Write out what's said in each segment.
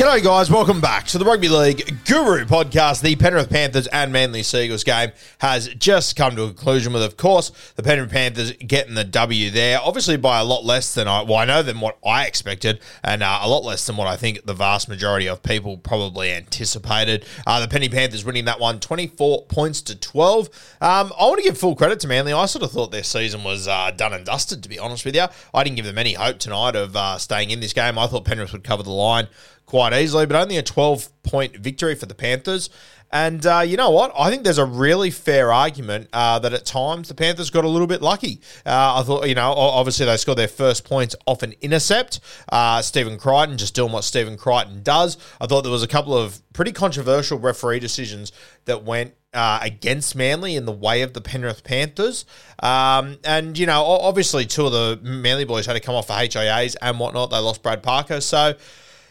G'day, guys. Welcome back to the Rugby League Guru podcast. The Penrith Panthers and Manly Seagulls game has just come to a conclusion with, of course, the Penrith Panthers getting the W there. Obviously, by a lot less than I, well, I know than what I expected, and uh, a lot less than what I think the vast majority of people probably anticipated. Uh, the Penny Panthers winning that one 24 points to 12. Um, I want to give full credit to Manly. I sort of thought their season was uh, done and dusted, to be honest with you. I didn't give them any hope tonight of uh, staying in this game. I thought Penrith would cover the line quite easily, but only a 12 point victory for the Panthers. And uh, you know what? I think there's a really fair argument uh, that at times the Panthers got a little bit lucky. Uh, I thought, you know, obviously they scored their first points off an intercept. Uh, Stephen Crichton just doing what Stephen Crichton does. I thought there was a couple of pretty controversial referee decisions that went uh, against Manly in the way of the Penrith Panthers. Um, and, you know, obviously two of the Manly boys had to come off for HIAs and whatnot. They lost Brad Parker. So,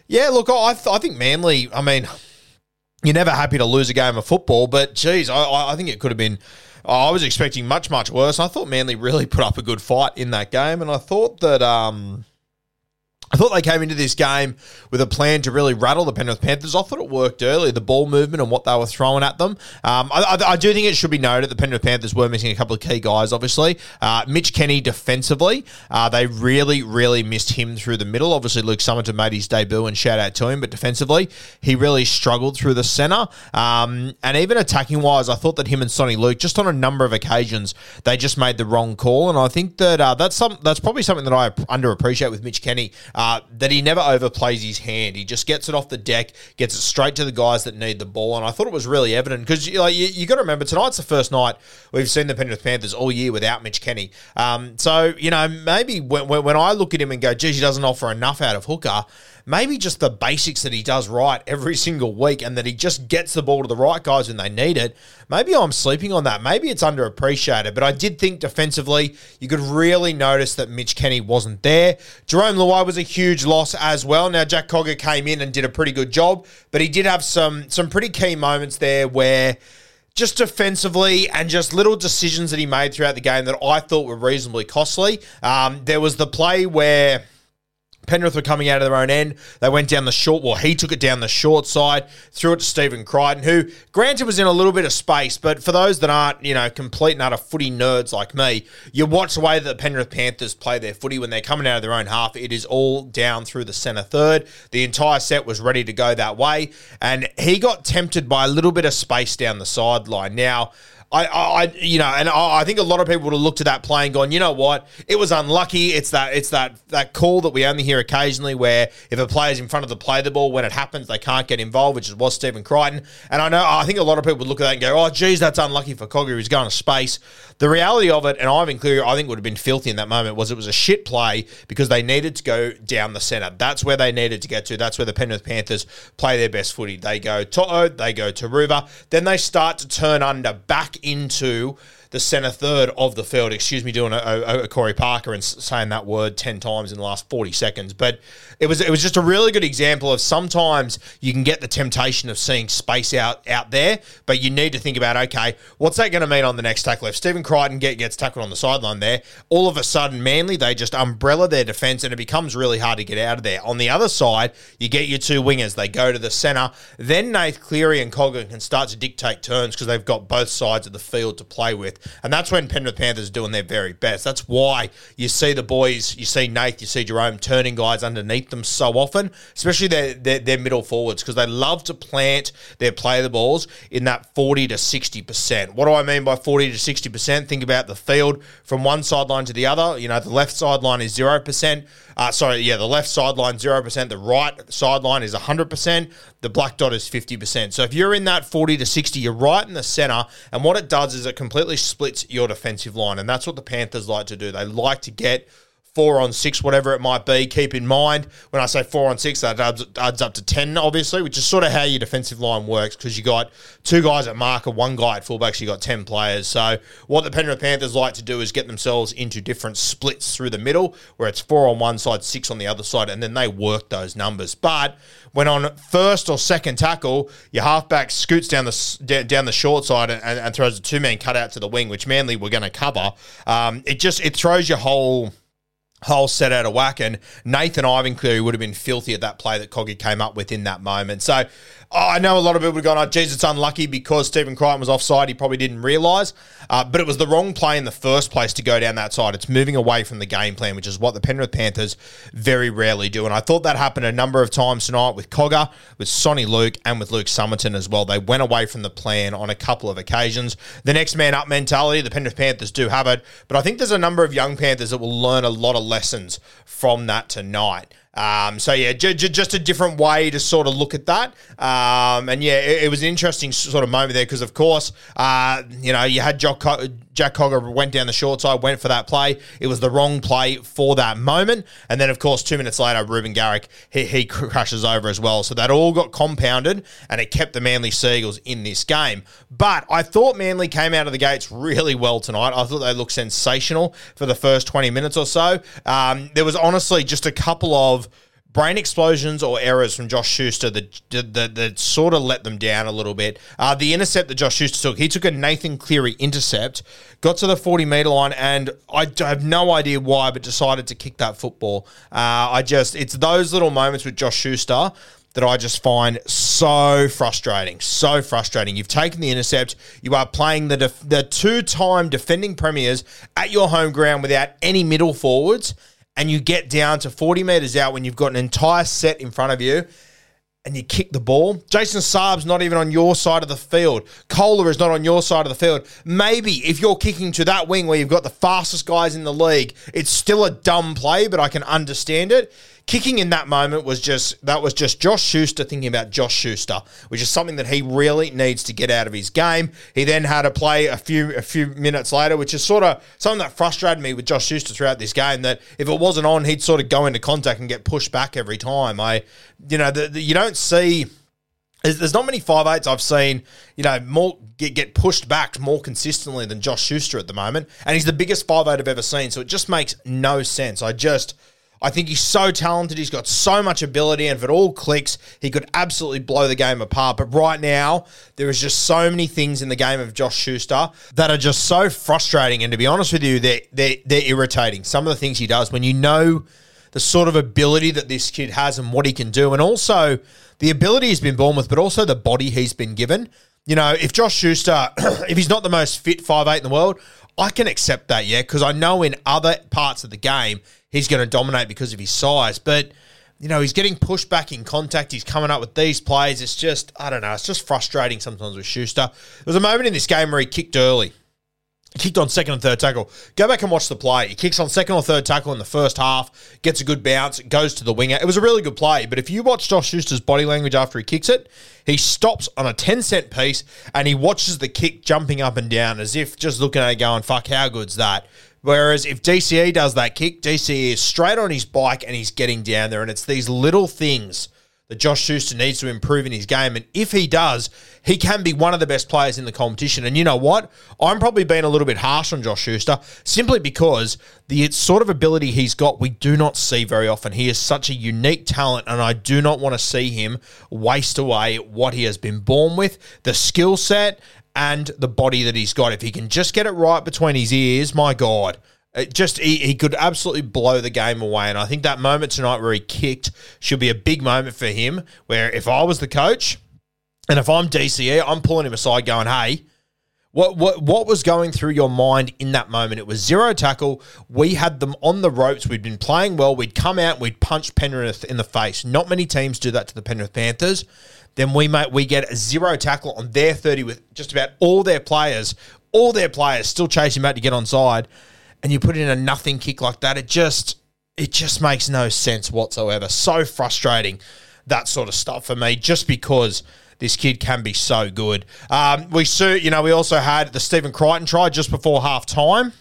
yeah, look, I, th- I think Manly, I mean, you're never happy to lose a game of football, but geez, I, I think it could have been. I was expecting much, much worse. I thought Manly really put up a good fight in that game, and I thought that. Um, I thought they came into this game with a plan to really rattle the Penrith Panthers. I thought it worked early, the ball movement and what they were throwing at them. Um, I, I, I do think it should be noted the Penrith Panthers were missing a couple of key guys, obviously. Uh, Mitch Kenny defensively, uh, they really, really missed him through the middle. Obviously, Luke Sommerton made his debut and shout out to him, but defensively, he really struggled through the centre. Um, and even attacking wise, I thought that him and Soni Luke, just on a number of occasions, they just made the wrong call. And I think that uh, that's some that's probably something that I underappreciate with Mitch Kenny. Uh, that he never overplays his hand. He just gets it off the deck, gets it straight to the guys that need the ball. And I thought it was really evident because like, you, you got to remember tonight's the first night we've seen the Penrith Panthers all year without Mitch Kenny. Um, so you know maybe when, when, when I look at him and go, geez, he doesn't offer enough out of hooker. Maybe just the basics that he does right every single week and that he just gets the ball to the right guys when they need it. Maybe I'm sleeping on that. Maybe it's underappreciated, but I did think defensively you could really notice that Mitch Kenny wasn't there. Jarome Luai was a huge loss as well. Now Jack Cogger came in and did a pretty good job, but he did have some some pretty key moments there where just defensively and just little decisions that he made throughout the game that I thought were reasonably costly. Um, there was the play where. Penrith were coming out of their own end. They went down the short. Well, he took it down the short side, threw it to Stephen Crichton, who, granted, was in a little bit of space. But for those that aren't, you know, complete and utter footy nerds like me, you watch the way that the Penrith Panthers play their footy when they're coming out of their own half. It is all down through the centre third. The entire set was ready to go that way, and he got tempted by a little bit of space down the sideline. Now. I, I, you know, and I, I think a lot of people would have looked at that play and gone, you know what, it was unlucky. It's that, it's that, that call that we only hear occasionally, where if a player's in front of the play the ball, when it happens, they can't get involved, which is was Stephen Crichton. And I know, I think a lot of people would look at that and go, oh, geez, that's unlucky for Cogger. He's going to space. The reality of it, and Ivan Cleary, I think would have been filthy in that moment, was it was a shit play because they needed to go down the centre. That's where they needed to get to. That's where the Penrith Panthers play their best footy. They go Toto, they go to Ruva, then they start to turn under back into the centre third of the field. Excuse me, doing a, a, a Corey Parker and saying that word ten times in the last forty seconds. But it was it was just a really good example of sometimes you can get the temptation of seeing space out out there, but you need to think about okay, what's that going to mean on the next tackle? If Stephen Crichton get, gets tackled on the sideline there, all of a sudden Manly they just umbrella their defence and it becomes really hard to get out of there. On the other side, you get your two wingers, they go to the centre, then Nath Cleary and Cogger can start to dictate turns because they've got both sides of the field to play with, and that's when Penrith Panthers are doing their very best. That's why you see the boys, you see Nath, you see Jarome turning guys underneath them so often, especially their their, their middle forwards because they love to plant their play the balls in that forty to sixty percent. What do I mean by forty to sixty percent? Think about the field from one sideline to the other. You know, the left sideline is zero percent. Uh, sorry, yeah, the left sideline zero percent. The right sideline is hundred percent. The black dot is fifty percent. So if you're in that forty to sixty, you're right in the center. And what it does is it completely splits your defensive line, and that's what the Panthers like to do. They like to get four on six, whatever it might be. Keep in mind when I say four on six, that adds, adds up to 10, obviously, which is sort of how your defensive line works because you got two guys at marker, one guy at fullbacks, you got 10 players. So, what the Penrith Panthers like to do is get themselves into different splits through the middle where it's four on one side, six on the other side, and then they work those numbers. But when on first or second tackle, your halfback scoots down the down the short side and, and throws a two man cut out to the wing, which Manly were going to cover. Um, it just it throws your whole whole set out of whack. And Nathan Ivan Cleary would have been filthy at that play that Coggy came up with in that moment. So I know a lot of people have gone, oh, geez, it's unlucky because Stephen Crichton was offside. He probably didn't realise. Uh, but it was the wrong play in the first place to go down that side. It's moving away from the game plan, which is what the Penrith Panthers very rarely do. And I thought that happened a number of times tonight with Cogger, with Soni Luke, and with Luke Sommerton as well. They went away from the plan on a couple of occasions. The next man up mentality, the Penrith Panthers do have it. But I think there's a number of young Panthers that will learn a lot of lessons from that tonight. Um, so yeah, j- j- just a different way to sort of look at that. Um, and yeah, it, it, was an interesting sort of moment there because, of course, uh, you know, you had Jack, Co- Jack Cogger went down the short side, went for that play. It was the wrong play for that moment. And then, of course, two minutes later, Reuben Garrick he, he crashes over as well. So that all got compounded, and it kept the Manly Seagulls in this game. But I thought Manly came out of the gates really well tonight. I thought they looked sensational for the first twenty minutes or so. Um, there was honestly just a couple of brain explosions or errors from Josh Schuster that, that, that sort of let them down a little bit. Uh, the intercept that Josh Schuster took, he took a Nathan Cleary intercept, got to the 40 metre line, and I have no idea why, but decided to kick that football. Uh, I just, it's those little moments with Josh Schuster that I just find so frustrating. So frustrating. You've taken the intercept. You are playing the def- the two time defending premiers at your home ground without any middle forwards and you get down to 40 metres out when you've got an entire set in front of you and you kick the ball. Jason Saab's not even on your side of the field. Koula is not on your side of the field. Maybe if you're kicking to that wing where you've got the fastest guys in the league, it's still a dumb play, but I can understand it kicking in that moment was just that was just Josh Schuster thinking about Josh Schuster, which is something that he really needs to get out of his game. He then had to play a few a few minutes later, which is sort of something that frustrated me with Josh Schuster throughout this game. That if it wasn't on, he'd sort of go into contact and get pushed back every time. I, you know, the, the, you don't see. There's not many five eights I've seen, you know, more get, get pushed back more consistently than Josh Schuster at the moment, and he's the biggest five eight I've ever seen. So it just makes no sense. I just I think he's so talented. He's got so much ability, and if it all clicks, he could absolutely blow the game apart. But right now, there is just so many things in the game of Josh Schuster that are just so frustrating. And to be honest with you, they're, they're, they're irritating. Some of the things he does when you know the sort of ability that this kid has and what he can do, and also the ability he's been born with, but also the body he's been given. You know, if Josh Schuster, if he's not the most fit five eight in the world, I can accept that, yeah, because I know in other parts of the game he's going to dominate because of his size. But you know, he's getting pushed back in contact. He's coming up with these plays. It's just, I don't know, it's just frustrating sometimes with Schuster. There was a moment in this game where he kicked early. Kicked on second and third tackle. Go back and watch the play. He kicks on second or third tackle in the first half, gets a good bounce, goes to the winger. It was a really good play. But if you watch Josh Schuster's body language after he kicks it, he stops on a 10 cent piece and he watches the kick jumping up and down as if just looking at it going, fuck, how good's that? Whereas if DCE does that kick, DCE is straight on his bike and he's getting down there. And it's these little things that Josh Schuster needs to improve in his game. And if he does, he can be one of the best players in the competition. And you know what? I'm probably being a little bit harsh on Josh Schuster simply because the sort of ability he's got, we do not see very often. He is such a unique talent, and I do not want to see him waste away what he has been born with, the skill set, and the body that he's got. If he can just get it right between his ears, my God. It just he, he could absolutely blow the game away, and I think that moment tonight where he kicked should be a big moment for him. Where if I was the coach, and if I'm DCE, I'm pulling him aside, going, "Hey, what what what was going through your mind in that moment? It was zero tackle. We had them on the ropes. We'd been playing well. We'd come out. We'd punch Penrith in the face. Not many teams do that to the Penrith Panthers. Then we might we get a zero tackle on their thirty with just about all their players, all their players still chasing back to get onside and you put in a nothing kick like that, it just it just makes no sense whatsoever. So frustrating that sort of stuff for me, just because this kid can be so good. Um, we you know we also had the Stephen Crichton try just before half time,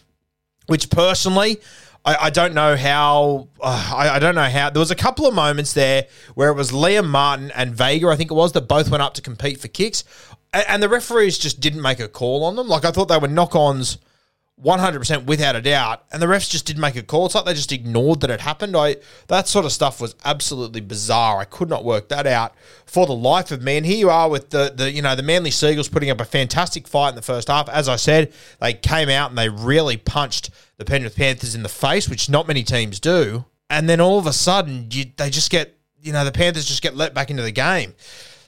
which personally. I, don't know how. Uh, I, I, don't know how. There was a couple of moments there where it was Liam Martin and Vega, I think it was, that both went up to compete for kicks, and, and the referees just didn't make a call on them. Like I thought they were knock-ons 100% without a doubt. And the refs just didn't make a call. It's like they just ignored that it happened. I That sort of stuff was absolutely bizarre. I could not work that out for the life of me. And here you are with the, the you know, the Manly Seagulls putting up a fantastic fight in the first half. As I said, they came out and they really punched the Penrith Panthers in the face, which not many teams do. And then all of a sudden, you, they just get, you know, the Panthers just get let back into the game.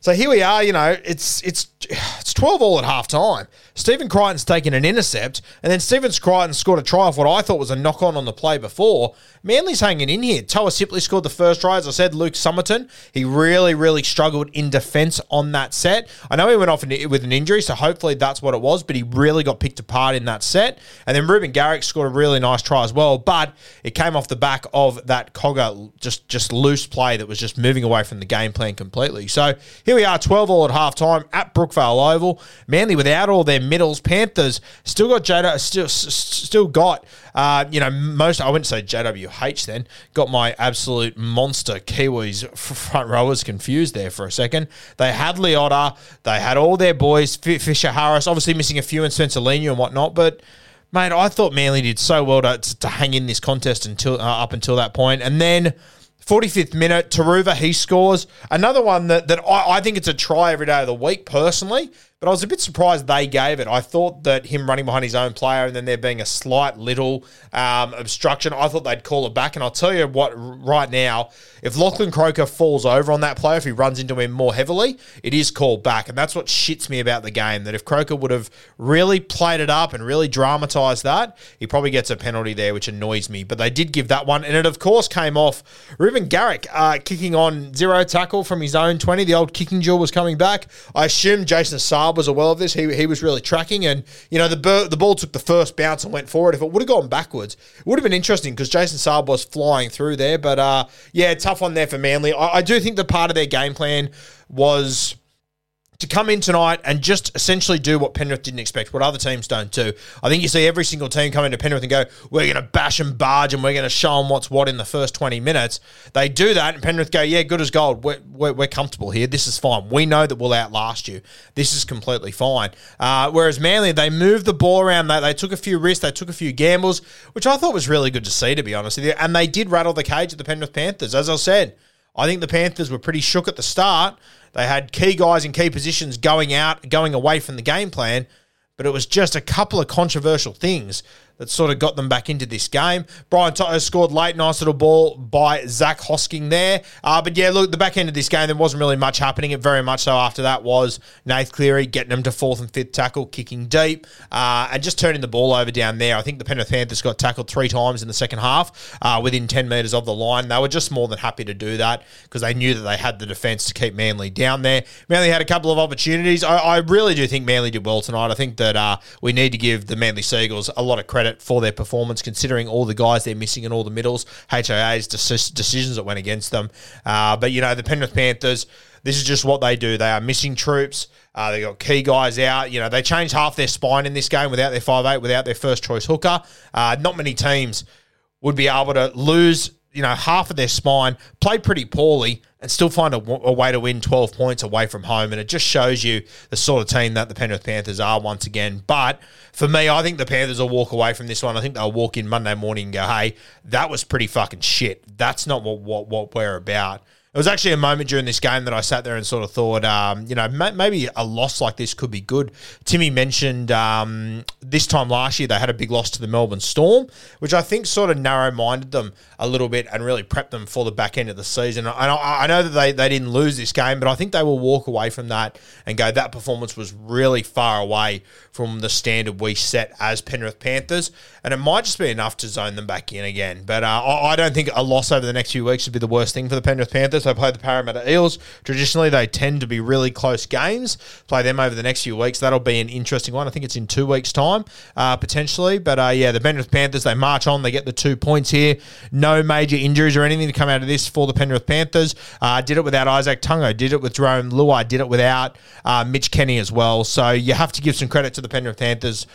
So here we are, you know, it's it's it's 12 all at half time. Stephen Crichton's taken an intercept, and then Stephen Crichton scored a try off what I thought was a knock on on the play before. Manly's hanging in here. Toa Sipley scored the first try. As I said, Luke Sommerton, he really, really struggled in defence on that set. I know he went off with an injury, so hopefully that's what it was, but he really got picked apart in that set. And then Reuben Garrick scored a really nice try as well, but it came off the back of that Cogger just, just loose play that was just moving away from the game plan completely. So here we are, 12 all at half time at Brookvale Oval. Manly without all their middles. Panthers still got Jada, still, still got, uh, you know, most, I wouldn't say JWH then. Got my absolute monster Kiwis front rowers confused there for a second. They had Leota, they had all their boys, Fisher Harris, obviously missing a few in Spencer Leniu and whatnot, but mate, I thought Manly did so well to, to hang in this contest until uh, up until that point, and then 45th minute, Turuva, he scores. Another one that, that I, I, think it's a try every day of the week, personally, but I was a bit surprised they gave it. I thought that him running behind his own player and then there being a slight little um, obstruction, I thought they'd call it back. And I'll tell you what, right now, if Lachlan Croker falls over on that player, if he runs into him more heavily, it is called back. And that's what shits me about the game, that if Croker would have really played it up and really dramatised that, he probably gets a penalty there, which annoys me. But they did give that one. And it, of course, came off Reuben Garrick uh, kicking on zero tackle from his own 20. The old kicking jewel was coming back. I assume Jason Saab was aware of this. He, he was really tracking, and you know the the ball took the first bounce and went forward. If it would have gone backwards, it would have been interesting because Jason Saab was flying through there. But uh, yeah, tough one there for Manly. I, I do think the part of their game plan was to come in tonight and just essentially do what Penrith didn't expect, what other teams don't do. I think you see every single team come into Penrith and go, we're going to bash and barge and we're going to show them what's what in the first 20 minutes. They do that and Penrith go, yeah, good as gold. We're, we're, we're comfortable here. This is fine. We know that we'll outlast you. This is completely fine. Uh, whereas Manly, they moved the ball around. They, they took a few risks. They took a few gambles, which I thought was really good to see, to be honest with you. And they did rattle the cage at the Penrith Panthers. As I said, I think the Panthers were pretty shook at the start. They had key guys in key positions going out, going away from the game plan, but it was just a couple of controversial things that sort of got them back into this game. Brian To'o scored late, nice little ball by Zach Hosking there. Uh, but yeah, look, the back end of this game, there wasn't really much happening. It very much so after that was Nath Cleary getting them to fourth and fifth tackle, kicking deep, uh, and just turning the ball over down there. I think the Penrith Panthers got tackled three times in the second half uh, within 10 metres of the line. They were just more than happy to do that because they knew that they had the defence to keep Manly down there. Manly had a couple of opportunities. I, I really do think Manly did well tonight. I think that uh, we need to give the Manly Seagulls a lot of credit credit for their performance, considering all the guys they're missing and all the middles, HIA's decisions that went against them. Uh, but, you know, the Penrith Panthers, this is just what they do. They are missing troops. Uh, they got key guys out. You know, they changed half their spine in this game without their five eight, without their first choice hooker. Uh, not many teams would be able to lose you know, half of their spine, play pretty poorly, and still find a, a, way to win 12 points away from home. And it just shows you the sort of team that the Penrith Panthers are once again. But for me, I think the Panthers will walk away from this one. I think they'll walk in Monday morning and go, hey, that was pretty fucking shit. That's not what, what, what we're about. It was actually a moment during this game that I sat there and sort of thought, um, you know, maybe a loss like this could be good. Timmy mentioned um, this time last year they had a big loss to the Melbourne Storm, which I think sort of narrow minded them a little bit and really prepped them for the back end of the season. And I, I know that they, they didn't lose this game, but I think they will walk away from that and go, that performance was really far away from the standard we set as Penrith Panthers. And it might just be enough to zone them back in again. But uh, I, I don't think a loss over the next few weeks would be the worst thing for the Penrith Panthers. They play the Parramatta Eels. Traditionally, they tend to be really close games. Play them over the next few weeks. That'll be an interesting one. I think it's in two weeks' time, uh, potentially. But uh, yeah, the Penrith Panthers, they march on. They get the two points here. No major injuries or anything to come out of this for the Penrith Panthers. Uh, did it without Izack Tago. Did it with Jarome Luai. Did it without uh, Mitch Kenny as well. So you have to give some credit to the Penrith Panthers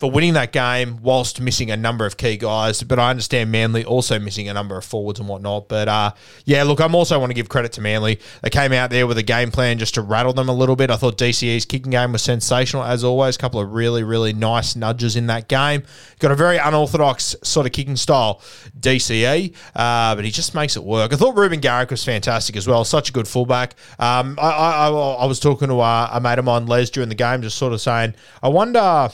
for winning that game whilst missing a number of key guys. But I understand Manly also missing a number of forwards and whatnot. But uh, yeah, look, I'm also want to give credit to Manly. They came out there with a game plan just to rattle them a little bit. I thought DCE's kicking game was sensational as always. A couple of really, really nice nudges in that game. Got a very unorthodox sort of kicking style, DCE, uh, but he just makes it work. I thought Reuben Garrick was fantastic as well. Such a good fullback. Um, I, I, I, was talking to a, a mate of mine, Les, during the game, just sort of saying, I wonder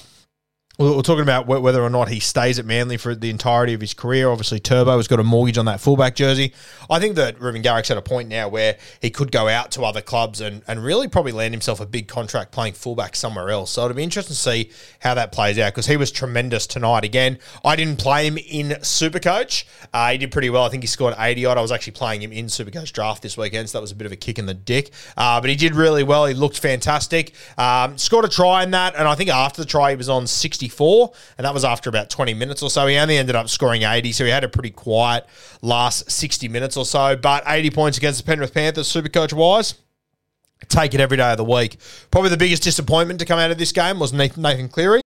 we're talking about whether or not he stays at Manly for the entirety of his career. Obviously, Turbo has got a mortgage on that fullback jersey. I think that Reuben Garrick's at a point now where he could go out to other clubs and, and really probably land himself a big contract playing fullback somewhere else. So it'll be interesting to see how that plays out because he was tremendous tonight. Again, I didn't play him in Supercoach. Uh, he did pretty well. I think he scored 80 odd. I was actually playing him in Supercoach draft this weekend, so that was a bit of a kick in the dick. Uh, but he did really well. He looked fantastic. Um, scored a try in that, and I think after the try, he was on 60 64, and that was after about 20 minutes or so. He only ended up scoring 80, so he had a pretty quiet last 60 minutes or so. But 80 points against the Penrith Panthers, super coach wise. Take it every day of the week. Probably the biggest disappointment to come out of this game was Nathan Cleary.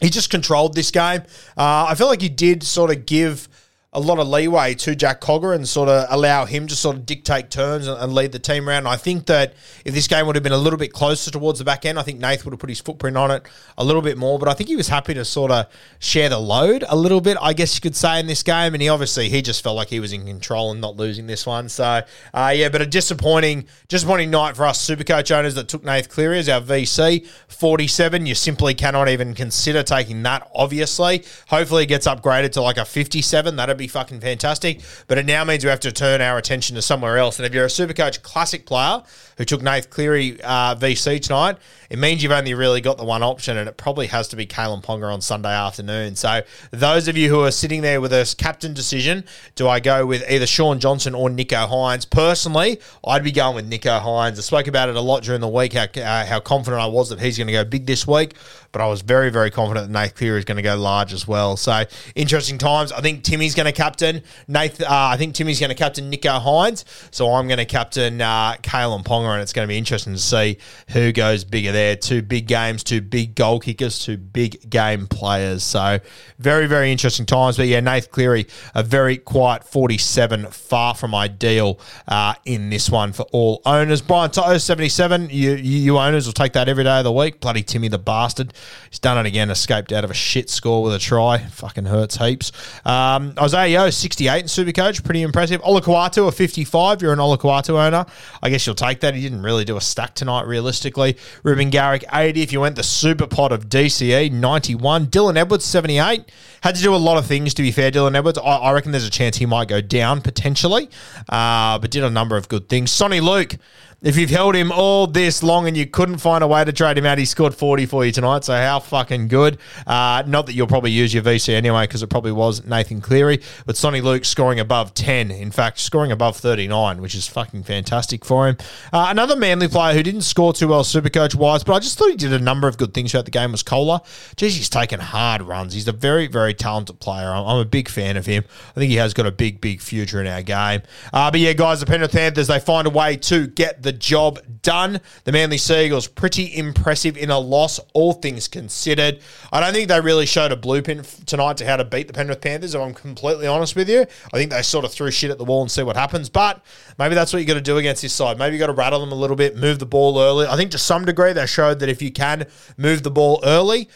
He just controlled this game. Uh, I feel like he did sort of give a lot of leeway to Jack Cogger and sort of allow him to sort of dictate turns and, lead the team around. I think that if this game would have been a little bit closer towards the back end, I think Nath would have put his footprint on it a little bit more. But I think he was happy to sort of share the load a little bit, I guess you could say, in this game. And he obviously he just felt like he was in control and not losing this one. So uh, yeah, but a disappointing, disappointing night for us Supercoach owners that took Nath Cleary as our VC. Forty-seven, you simply cannot even consider taking that. Obviously, hopefully it gets upgraded to like a fifty-seven. That'd be fucking fantastic. But it now means we have to turn our attention to somewhere else. And if you're a Supercoach Classic player who took Nath Cleary uh, VC tonight, it means you've only really got the one option, and it probably has to be Kalyn Ponga on Sunday afternoon. So those of you who are sitting there with a captain decision, do I go with either Shaun Johnson or Nicho Hynes? Personally, I'd be going with Nicho Hynes. I spoke about it a lot during the week, how, uh, how confident I was that he's going to go big this week, but I was very, very confident that Nath Cleary is going to go large as well. So interesting times. I think Timmy's going to captain. Nath, uh, I think Timmy's going to captain Nicho Hynes. So I'm going to captain uh, Kalyn Ponga, and it's going to be interesting to see who goes bigger there. Two big games, two big goal kickers, two big game players. So very, very interesting times. But yeah, Nath Cleary, a very quiet 47, far from ideal uh, in this one for all owners. Brian Toto, 77. You, you owners will take that every day of the week. Bloody Timmy the bastard. He's done it again, escaped out of a shit score with a try. Fucking hurts heaps. Um, Isaiah Yeo, 68 in Supercoach. Pretty impressive. Olakau'atu, a 55. You're an Olakau'atu owner. I guess you'll take that. He didn't really do a stack tonight, realistically. Reuben Garrick, 80. If you went the super pot of DCE, 91. Dylan Edwards, 78. Had to do a lot of things, to be fair, Dylan Edwards. I, I reckon there's a chance he might go down potentially, uh, but did a number of good things. Soni Luke, If you've held him all this long and you couldn't find a way to trade him out, he scored 40 for you tonight. So how fucking good. Uh, not that you'll probably use your VC anyway, because it probably was Nathan Cleary. But Soni Luke scoring above 10. In fact, scoring above 39, which is fucking fantastic for him. Uh, another Manly player who didn't score too well Supercoach wise, but I just thought he did a number of good things throughout the game was Koula. Jeez, he's taken hard runs. He's a very, very talented player. I'm, I'm a big fan of him. I think he has got a big, big future in our game. Uh, but yeah, guys, the Penrith Panthers, they find a way to get the job done. The Manly Seagulls, pretty impressive in a loss, all things considered. I don't think they really showed a blueprint tonight to how to beat the Penrith Panthers, if I'm completely honest with you. I think they sort of threw shit at the wall and see what happens. But maybe that's what you got to do against this side. Maybe you got to rattle them a little bit, move the ball early. I think to some degree they showed that if you can move the ball early,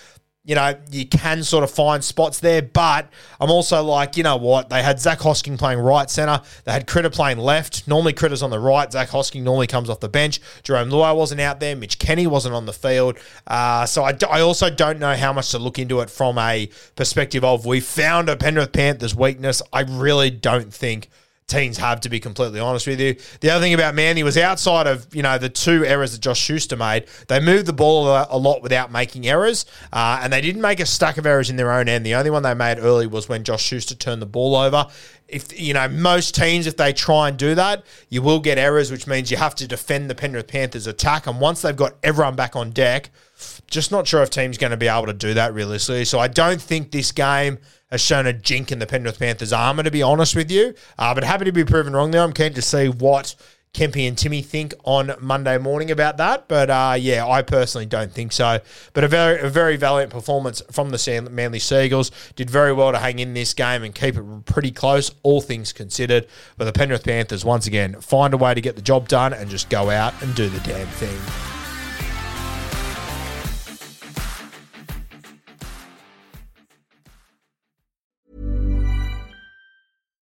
you know, you can sort of find spots there. But I'm also like, you know what? They had Zach Hosking playing right centre. They had Critter playing left. Normally Critter's on the right. Zach Hosking normally comes off the bench. Jarome Luai wasn't out there. Mitch Kenny wasn't on the field. Uh, so I, I also don't know how much to look into it from a perspective of we found a Penrith Panthers weakness. I really don't think – teams have, to be completely honest with you. The other thing about Manly was outside of, you know, the two errors that Josh Schuster made, they moved the ball a lot without making errors, uh, and they didn't make a stack of errors in their own end. The only one they made early was when Josh Schuster turned the ball over. If, you know, most teams, if they try and do that, you will get errors, which means you have to defend the Penrith Panthers attack. And once they've got everyone back on deck, just not sure if team's going to be able to do that realistically. So I don't think this game – has shown a jink in the Penrith Panthers' armour, to be honest with you. Uh, but happy to be proven wrong there. I'm keen to see what Kempy and Timmy think on Monday morning about that. But uh, yeah, I personally don't think so. But a very, a very valiant performance from the Manly Seagulls. Did very well to hang in this game and keep it pretty close, all things considered. But the Penrith Panthers, once again, find a way to get the job done and just go out and do the damn thing.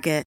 Target.